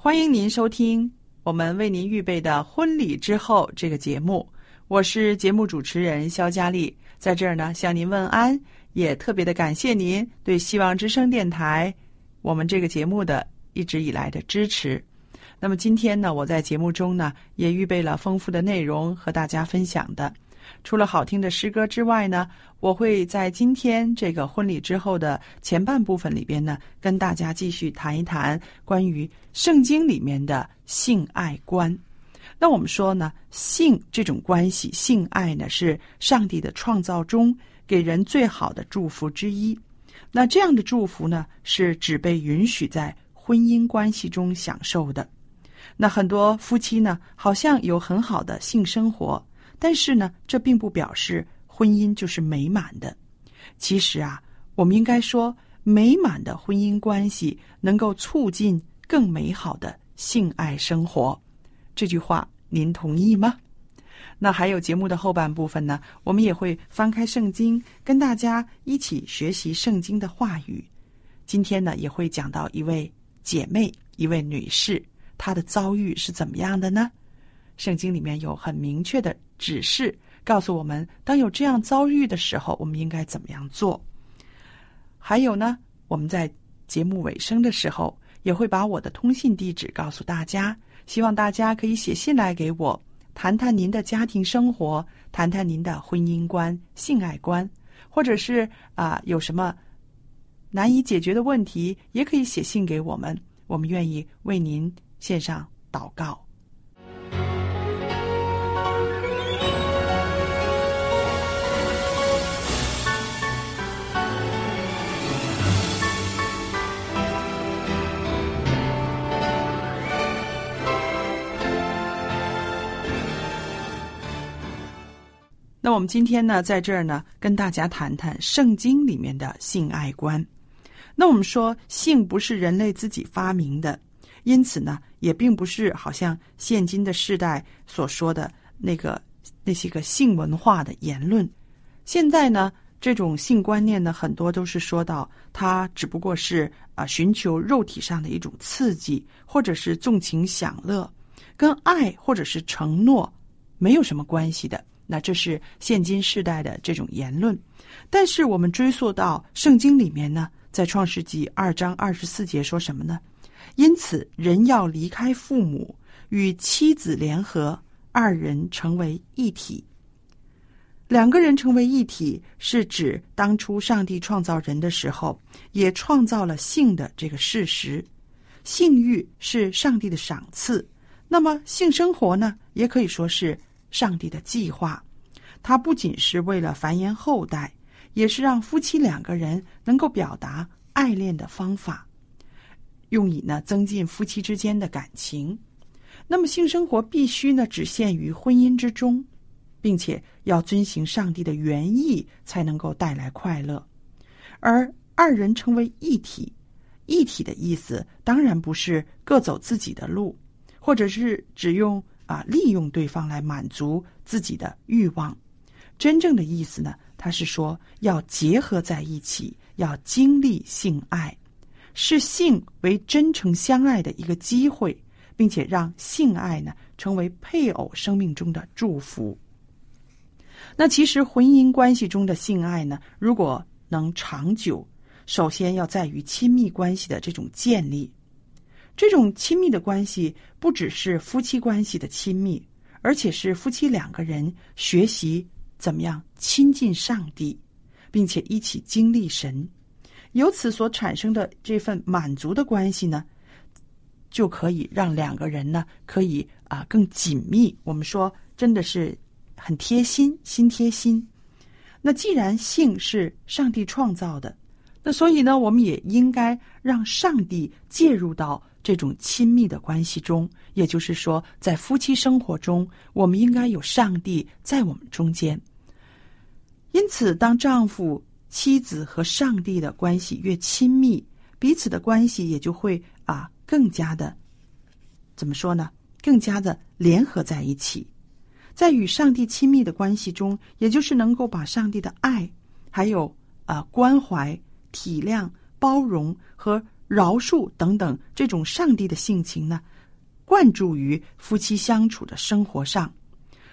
欢迎您收听我们为您预备的婚礼之后这个节目，我是节目主持人肖佳丽，在这儿呢向您问安，也特别的感谢您对希望之声电台我们这个节目的一直以来的支持。那么今天呢，我在节目中呢也预备了丰富的内容和大家分享的。除了好听的诗歌之外呢，我会在今天这个婚礼之后的前半部分里边呢，跟大家继续谈一谈关于圣经里面的性爱观。那我们说呢，性这种关系，性爱呢，是上帝的创造中给人最好的祝福之一。那这样的祝福呢，是只被允许在婚姻关系中享受的。那很多夫妻呢，好像有很好的性生活。但是呢，这并不表示婚姻就是美满的。其实啊，我们应该说，美满的婚姻关系能够促进更美好的性爱生活。这句话您同意吗？那还有节目的后半部分呢，我们也会翻开圣经，跟大家一起学习圣经的话语。今天呢，也会讲到一位姐妹，一位女士，她的遭遇是怎么样的呢？圣经里面有很明确的。指示告诉我们，当有这样遭遇的时候，我们应该怎么样做？还有呢，我们在节目尾声的时候，也会把我的通信地址告诉大家，希望大家可以写信来给我，谈谈您的家庭生活，谈谈您的婚姻观、性爱观，或者是啊有什么难以解决的问题，也可以写信给我们，我们愿意为您献上祷告。那我们今天呢，在这儿呢，跟大家谈谈圣经里面的性爱观。那我们说，性不是人类自己发明的，因此呢，也并不是好像现今的世代所说的那个那些个性文化的言论。现在呢，这种性观念呢，很多都是说到它只不过是啊，寻求肉体上的一种刺激，或者是纵情享乐，跟爱或者是承诺没有什么关系的。那这是现今世代的这种言论，但是我们追溯到圣经里面呢，在创世纪二章二十四节说什么呢？因此，人要离开父母，与妻子联合，二人成为一体。两个人成为一体，是指当初上帝创造人的时候，也创造了性的这个事实。性欲是上帝的赏赐，那么性生活呢，也可以说是上帝的计划。它不仅是为了繁衍后代，也是让夫妻两个人能够表达爱恋的方法，用以呢增进夫妻之间的感情。那么性生活必须呢只限于婚姻之中，并且要遵行上帝的原意，才能够带来快乐。而二人成为一体。一体的意思当然不是各走自己的路，或者是只用啊利用对方来满足自己的欲望。真正的意思呢，他是说要结合在一起，要经历性爱，视性为真诚相爱的一个机会，并且让性爱呢成为配偶生命中的祝福。那其实婚姻关系中的性爱呢，如果能长久。首先要在于亲密关系的这种建立，这种亲密的关系不只是夫妻关系的亲密，而且是夫妻两个人学习怎么样亲近上帝，并且一起经历神，由此所产生的这份满足的关系呢，就可以让两个人呢可以啊更紧密。我们说真的是很贴心，心贴心。那既然性是上帝创造的。那所以呢，我们也应该让上帝介入到这种亲密的关系中。也就是说，在夫妻生活中，我们应该有上帝在我们中间。因此，当丈夫、妻子和上帝的关系越亲密，彼此的关系也就会啊更加的怎么说呢？更加的联合在一起。在与上帝亲密的关系中，也就是能够把上帝的爱，还有啊关怀。体谅、包容和饶恕等等，这种上帝的性情呢，灌注于夫妻相处的生活上。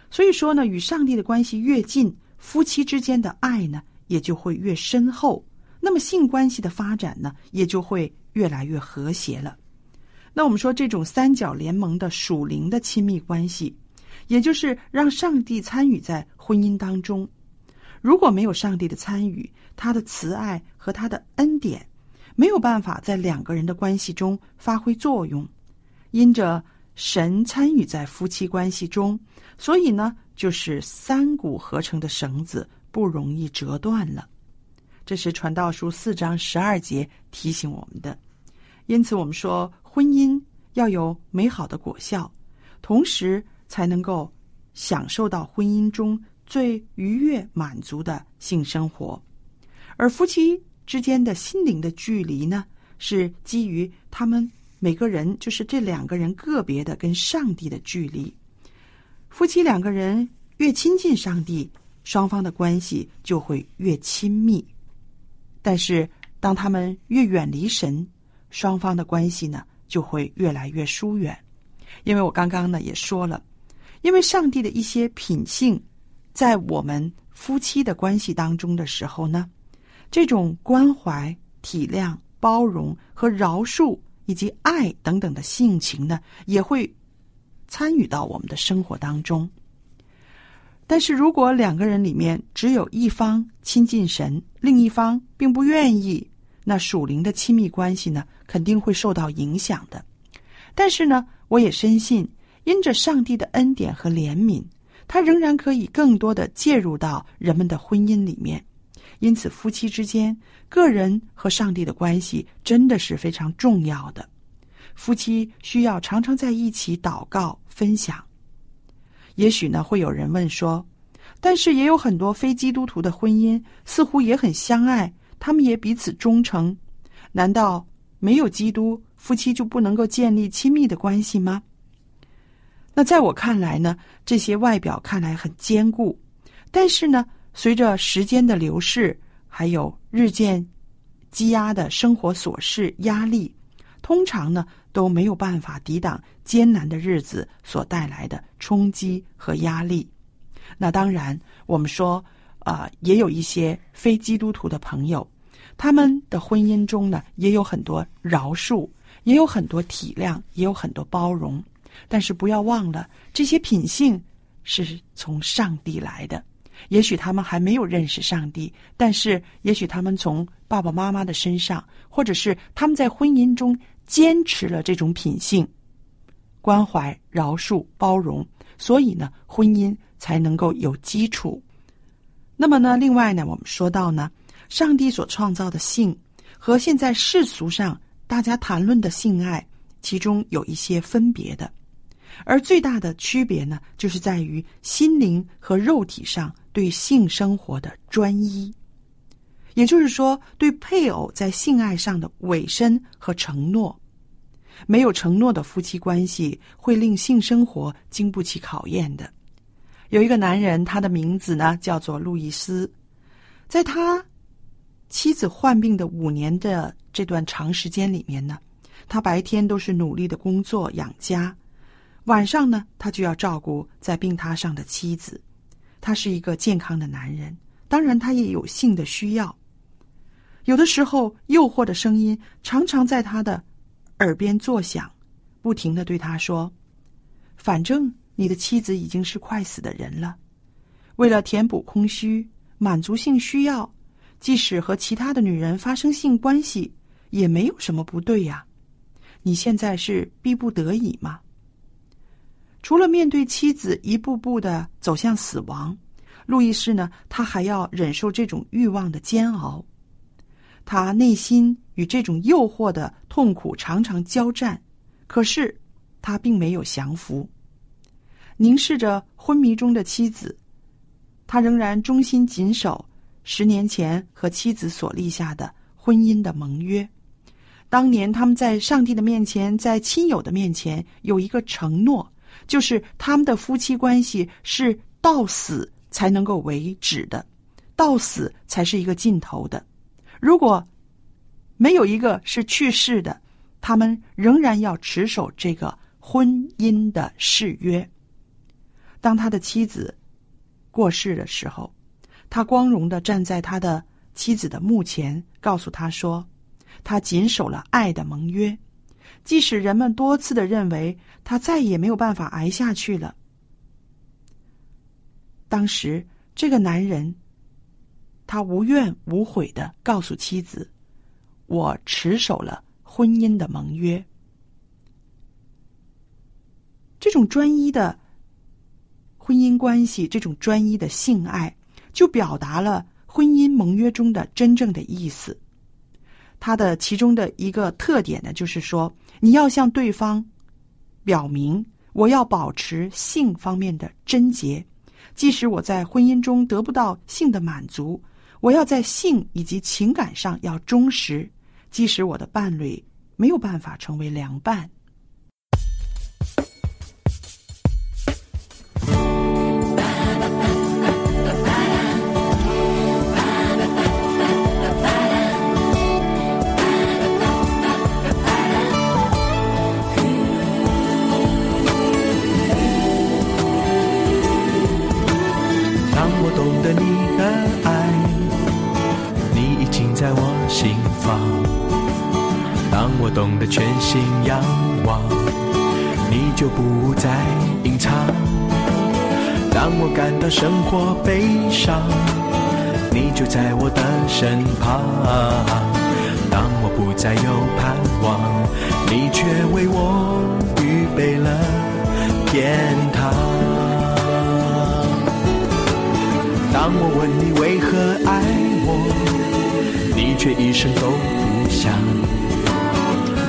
所以说呢，与上帝的关系越近，夫妻之间的爱呢，也就会越深厚。那么性关系的发展呢，也就会越来越和谐了。那我们说这种三角联盟的属灵的亲密关系，也就是让上帝参与在婚姻当中。如果没有上帝的参与，他的慈爱和他的恩典没有办法在两个人的关系中发挥作用。因着神参与在夫妻关系中，所以呢，就是三股合成的绳子不容易折断了。这是传道书四章十二节提醒我们的。因此，我们说婚姻要有美好的果效，同时才能够享受到婚姻中最愉悦、满足的性生活。而夫妻之间的心灵的距离呢，是基于他们每个人，就是这两个人个别的跟上帝的距离。夫妻两个人越亲近上帝，双方的关系就会越亲密；但是当他们越远离神，双方的关系呢就会越来越疏远。因为我刚刚呢也说了，因为上帝的一些品性，在我们夫妻的关系当中的时候呢。这种关怀、体谅、包容和饶恕，以及爱等等的性情呢，也会参与到我们的生活当中。但是如果两个人里面只有一方亲近神，另一方并不愿意，那属灵的亲密关系呢，肯定会受到影响的。但是呢，我也深信，因着上帝的恩典和怜悯，他仍然可以更多的介入到人们的婚姻里面。因此，夫妻之间、个人和上帝的关系真的是非常重要的。夫妻需要常常在一起祷告、分享。也许呢，会有人问说：“但是也有很多非基督徒的婚姻似乎也很相爱，他们也彼此忠诚。难道没有基督，夫妻就不能够建立亲密的关系吗？”那在我看来呢，这些外表看来很坚固，但是呢。随着时间的流逝，还有日渐积压的生活琐事压力，通常呢都没有办法抵挡艰难的日子所带来的冲击和压力。那当然，我们说啊，也有一些非基督徒的朋友，他们的婚姻中呢也有很多饶恕，也有很多体谅，也有很多包容。但是不要忘了，这些品性是从上帝来的。也许他们还没有认识上帝，但是也许他们从爸爸妈妈的身上，或者是他们在婚姻中坚持了这种品性，关怀、饶恕、包容，所以呢，婚姻才能够有基础。那么呢，另外呢，我们说到呢，上帝所创造的性和现在世俗上大家谈论的性爱，其中有一些分别的，而最大的区别呢，就是在于心灵和肉体上对性生活的专一。也就是说，对配偶在性爱上的委身和承诺，没有承诺的夫妻关系会令性生活经不起考验的。有一个男人，他的名字呢叫做路易斯，在他妻子患病的五年的这段长时间里面呢，他白天都是努力的工作养家，晚上呢他就要照顾在病榻上的妻子。他是一个健康的男人，当然他也有性的需要。有的时候，诱惑的声音常常在他的耳边作响，不停的对他说：“反正你的妻子已经是快死的人了，为了填补空虚、满足性需要，即使和其他的女人发生性关系，也没有什么不对呀。你现在是逼不得已吗？除了面对妻子一步步的走向死亡，路易斯呢，他还要忍受这种欲望的煎熬。”他内心与这种诱惑的痛苦常常交战，可是他并没有降服。凝视着昏迷中的妻子，他仍然忠心谨守十年前和妻子所立下的婚姻的盟约。当年他们在上帝的面前，在亲友的面前有一个承诺，就是他们的夫妻关系是到死才能够为止的，到死才是一个尽头的。如果没有一个是去世的，他们仍然要持守这个婚姻的誓约。当他的妻子过世的时候，他光荣的站在他的妻子的墓前，告诉他说：“他谨守了爱的盟约，即使人们多次的认为他再也没有办法挨下去了。”当时，这个男人。他无怨无悔的告诉妻子：“我持守了婚姻的盟约。”这种专一的婚姻关系，这种专一的性爱，就表达了婚姻盟约中的真正的意思。它的其中的一个特点呢，就是说，你要向对方表明，我要保持性方面的贞洁，即使我在婚姻中得不到性的满足。我要在性以及情感上要忠实，即使我的伴侣没有办法成为良伴。心仰望，你就不再隐藏；当我感到生活悲伤，你就在我的身旁；当我不再有盼望，你却为我预备了天堂。当我问你为何爱我？你却一声都不响。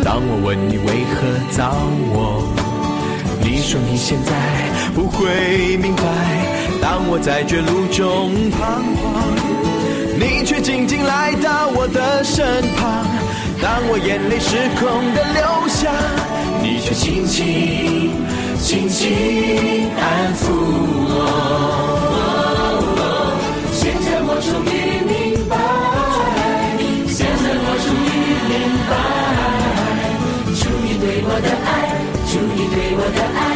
当我问你为何找我，你说你现在不会明白。当我在绝路中彷徨，你却静静来到我的身旁。当我眼泪失控的流下，你却轻轻轻轻安抚我。你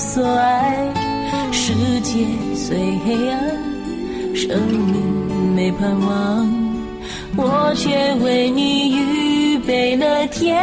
所爱。”世界虽黑暗，生命没盼望，我却为你预备了天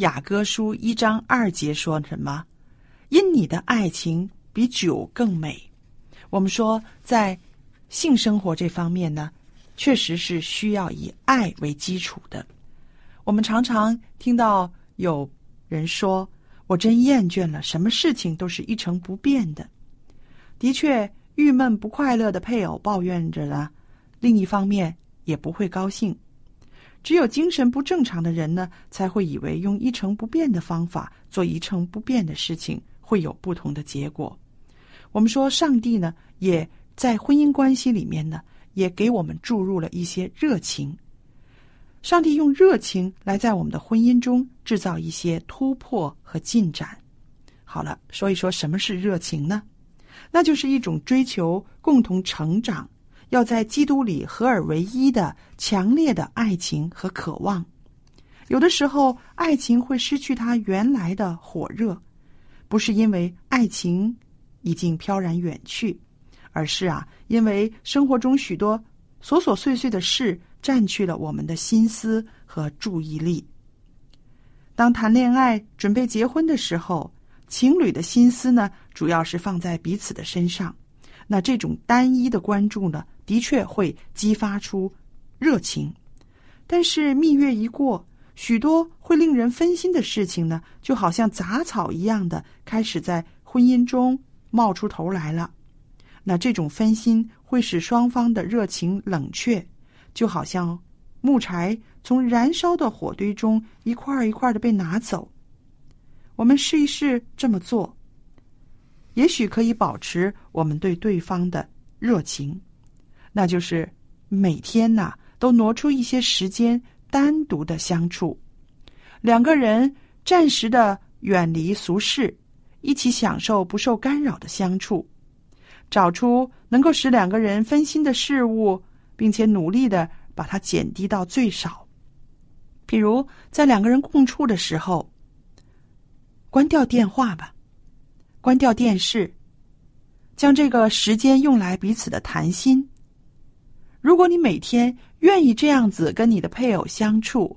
雅歌书一章二节说什么？因你的爱情比酒更美。我们说，在性生活这方面呢，确实是需要以爱为基础的。我们常常听到有人说：“我真厌倦了，什么事情都是一成不变的。”的确，郁闷不快乐的配偶抱怨着呢，另一方面也不会高兴。只有精神不正常的人呢，才会以为用一成不变的方法做一成不变的事情会有不同的结果。我们说，上帝呢，也在婚姻关系里面呢，也给我们注入了一些热情。上帝用热情来在我们的婚姻中制造一些突破和进展。好了，说一说什么是热情呢？那就是一种追求共同成长。要在基督里合而为一的强烈的爱情和渴望，有的时候爱情会失去它原来的火热，不是因为爱情已经飘然远去，而是啊，因为生活中许多琐琐碎碎的事占据了我们的心思和注意力。当谈恋爱、准备结婚的时候，情侣的心思呢，主要是放在彼此的身上。那这种单一的关注呢，的确会激发出热情，但是蜜月一过，许多会令人分心的事情呢，就好像杂草一样的开始在婚姻中冒出头来了。那这种分心会使双方的热情冷却，就好像木柴从燃烧的火堆中一块一块的被拿走。我们试一试这么做。也许可以保持我们对对方的热情，那就是每天呐都挪出一些时间单独的相处，两个人暂时的远离俗世，一起享受不受干扰的相处，找出能够使两个人分心的事物，并且努力的把它减低到最少。比如在两个人共处的时候，关掉电话吧。关掉电视，将这个时间用来彼此的谈心。如果你每天愿意这样子跟你的配偶相处，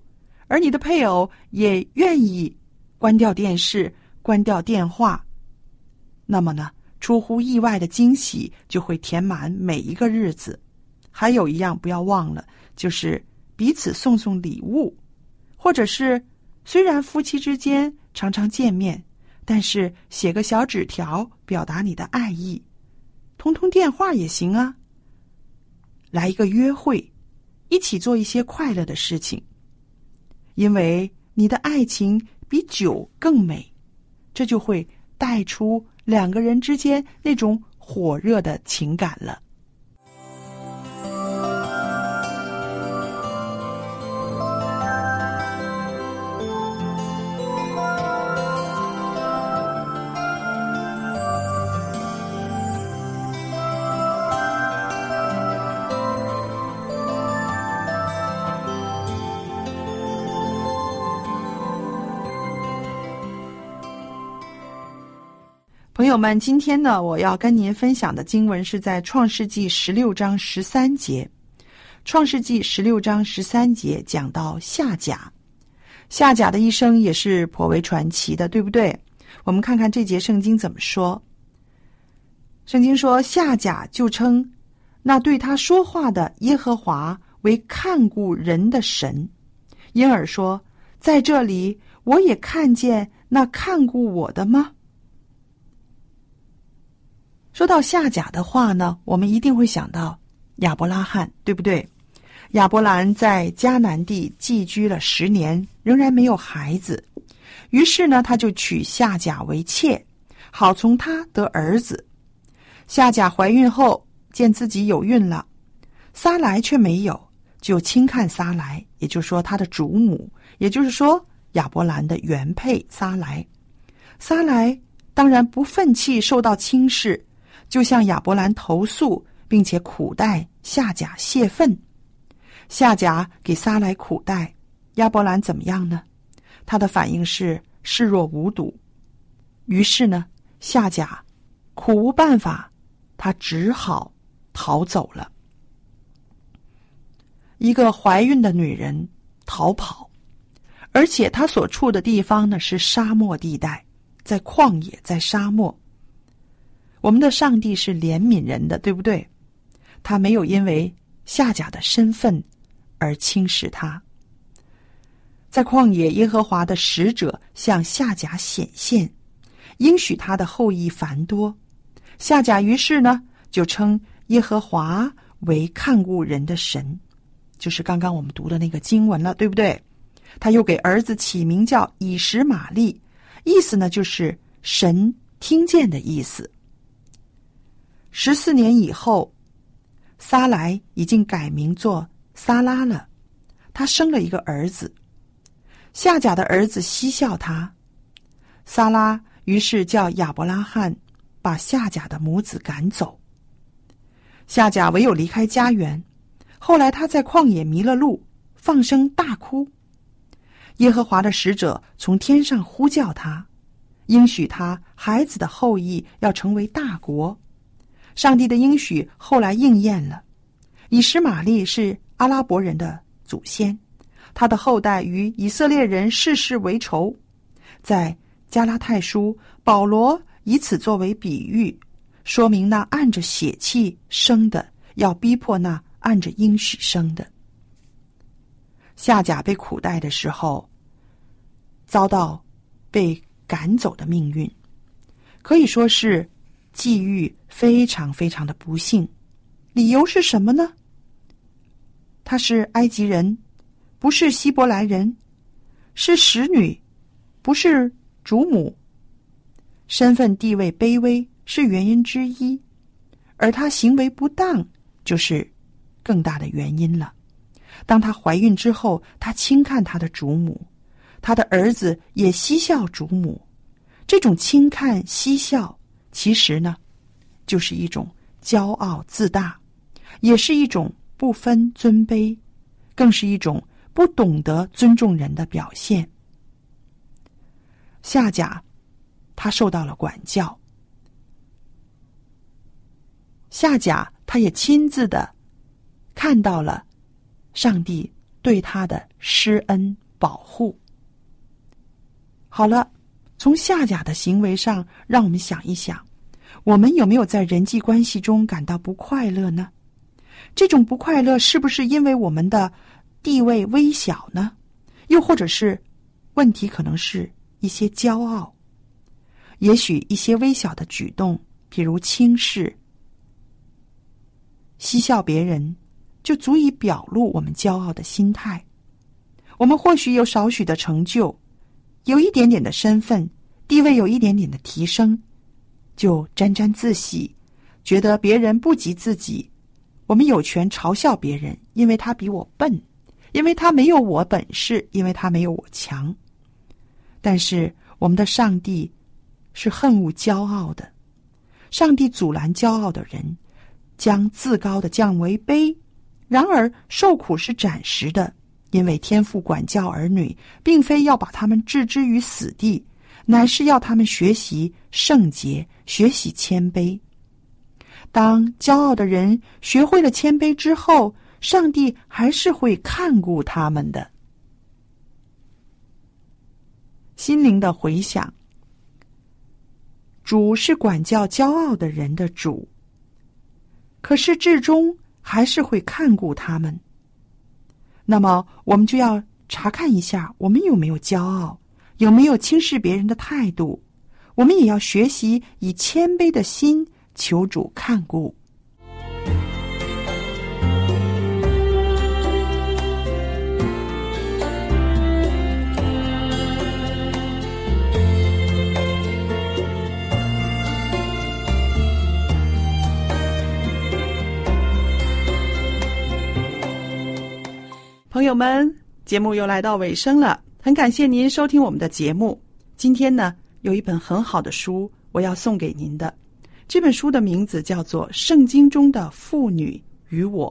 而你的配偶也愿意关掉电视、关掉电话，那么呢，出乎意外的惊喜就会填满每一个日子。还有一样不要忘了，就是彼此送送礼物，或者是虽然夫妻之间常常见面，但是写个小纸条表达你的爱意，通通电话也行啊。来一个约会，一起做一些快乐的事情，因为你的爱情比酒更美，这就会带出两个人之间那种火热的情感了。朋友们，今天呢，我要跟您分享的经文是在《创世纪》十六章十三节。《创世纪》十六章十三节讲到夏甲，夏甲的一生也是颇为传奇的，对不对？我们看看这节圣经怎么说。圣经说，夏甲就称那对他说话的耶和华为看顾人的神，因而说，在这里我也看见那看顾我的吗？说到夏甲的话呢，我们一定会想到亚伯拉罕，对不对？亚伯兰在迦南地寄居了十年，仍然没有孩子，于是呢，他就娶夏甲为妾，好从他得儿子。夏甲怀孕后，见自己有孕了，撒来却没有，就轻看撒来，也就是说他的主母，也就是说亚伯兰的原配撒来。撒来当然不愤气，受到轻视。就向亚伯兰投诉，并且苦待夏甲泄愤。夏甲给撒来苦待，亚伯兰怎么样呢？他的反应是视若无睹。于是呢，夏甲苦无办法，他只好逃走了。一个怀孕的女人逃跑，而且她所处的地方呢是沙漠地带，在旷野，在沙漠。我们的上帝是怜悯人的，对不对？他没有因为夏甲的身份而轻视他。在旷野，耶和华的使者向夏甲显现，应许他的后裔繁多。夏甲于是呢，就称耶和华为看顾人的神，就是刚刚我们读的那个经文了，对不对？他又给儿子起名叫以实玛利，意思呢就是神听见的意思。十四年以后，撒来已经改名做撒拉了。他生了一个儿子，夏甲的儿子嬉笑他。撒拉于是叫亚伯拉罕把夏甲的母子赶走。夏甲唯有离开家园。后来他在旷野迷了路，放声大哭。耶和华的使者从天上呼叫他，应许他孩子的后裔要成为大国。上帝的应许后来应验了，以实玛利是阿拉伯人的祖先，他的后代与以色列人世世为仇。在加拉太书，保罗以此作为比喻，说明那按着血气生的要逼迫那按着应许生的。夏甲被苦待的时候，遭到被赶走的命运，可以说是。际遇非常非常的不幸，理由是什么呢？他是埃及人，不是希伯来人，是使女，不是主母，身份地位卑微是原因之一，而她行为不当就是更大的原因了。当她怀孕之后，她轻看她的主母，她的儿子也嬉笑主母，这种轻看嬉笑。其实呢，就是一种骄傲自大，也是一种不分尊卑，更是一种不懂得尊重人的表现。夏甲，他受到了管教。夏甲，他也亲自的看到了上帝对他的施恩保护。好了，从夏甲的行为上，让我们想一想，我们有没有在人际关系中感到不快乐呢？这种不快乐是不是因为我们的地位微小呢？又或者是问题可能是一些骄傲？也许一些微小的举动，比如轻视、嬉笑别人，就足以表露我们骄傲的心态。我们或许有少许的成就，有一点点的身份地位，有一点点的提升，就沾沾自喜，觉得别人不及自己。我们有权嘲笑别人，因为他比我笨，因为他没有我本事，因为他没有我强。但是我们的上帝是恨恶骄傲的，上帝阻拦骄傲的人，将自高的降为卑。然而受苦是暂时的，因为天父管教儿女，并非要把他们置之于死地，乃是要他们学习圣洁，学习谦卑。当骄傲的人学会了谦卑之后，上帝还是会看顾他们的。心灵的回响，主是管教骄傲的人的主，可是至终还是会看顾他们。那么，我们就要查看一下，我们有没有骄傲，有没有轻视别人的态度。我们也要学习以谦卑的心。求主看顾。朋友们，节目又来到尾声了，很感谢您收听我们的节目。今天呢，有一本很好的书，我要送给您的。这本书的名字叫做《圣经中的妇女与我》。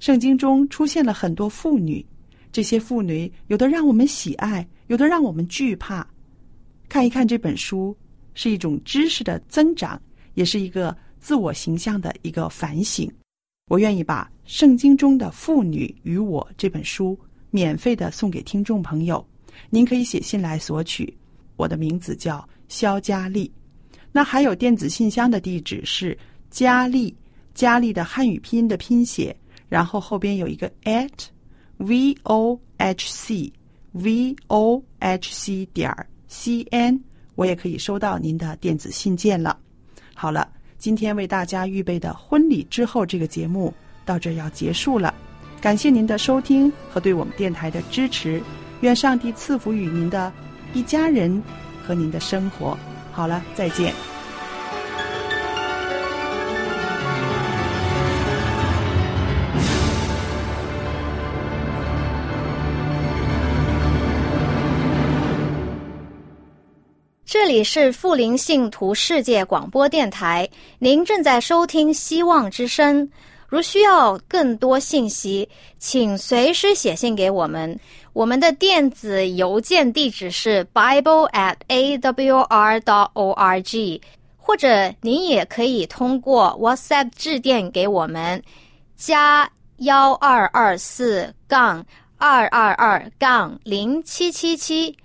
圣经中出现了很多妇女，这些妇女有的让我们喜爱，有的让我们惧怕。看一看这本书，是一种知识的增长，也是一个自我形象的一个反省。我愿意把《圣经中的妇女与我》这本书免费的送给听众朋友，您可以写信来索取。我的名字叫肖佳丽。那还有电子信箱的地址是佳丽，佳丽的汉语拼音的拼写，然后后边有一个 at v o h c v o h c 点 c n，我也可以收到您的电子信件了。好了，今天为大家预备的婚礼之后这个节目到这要结束了，感谢您的收听和对我们电台的支持，愿上帝赐福于您的一家人和您的生活。好了，再见。这里是富林信徒世界广播电台，您正在收听《希望之声》。如需要更多信息，请随时写信给我们。我们的电子邮件地址是 bible at a w r dot o r g，或者您也可以通过 WhatsApp 致电给我们，加幺二二四杠二二二杠零七七七。